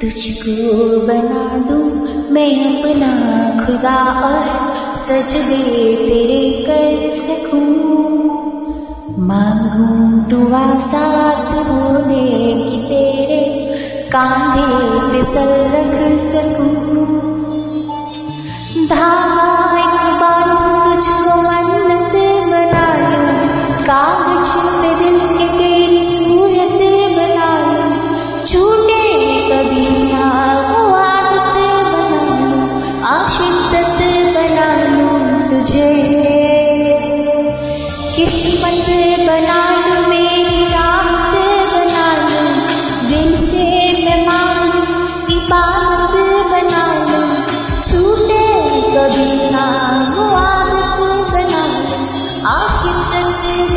तुझको बना दूँ मैं अपना खुदा और सजदे तेरे कर सकूँ। मांगू दुआ साथ होने की तेरे कांधे पे सर रख सकूँ। धा तुझे किस्मत बना लूँ मेरी बना लूँ दिल से मैं मांगूँ बना छूटे कभी ना हो बना लूँ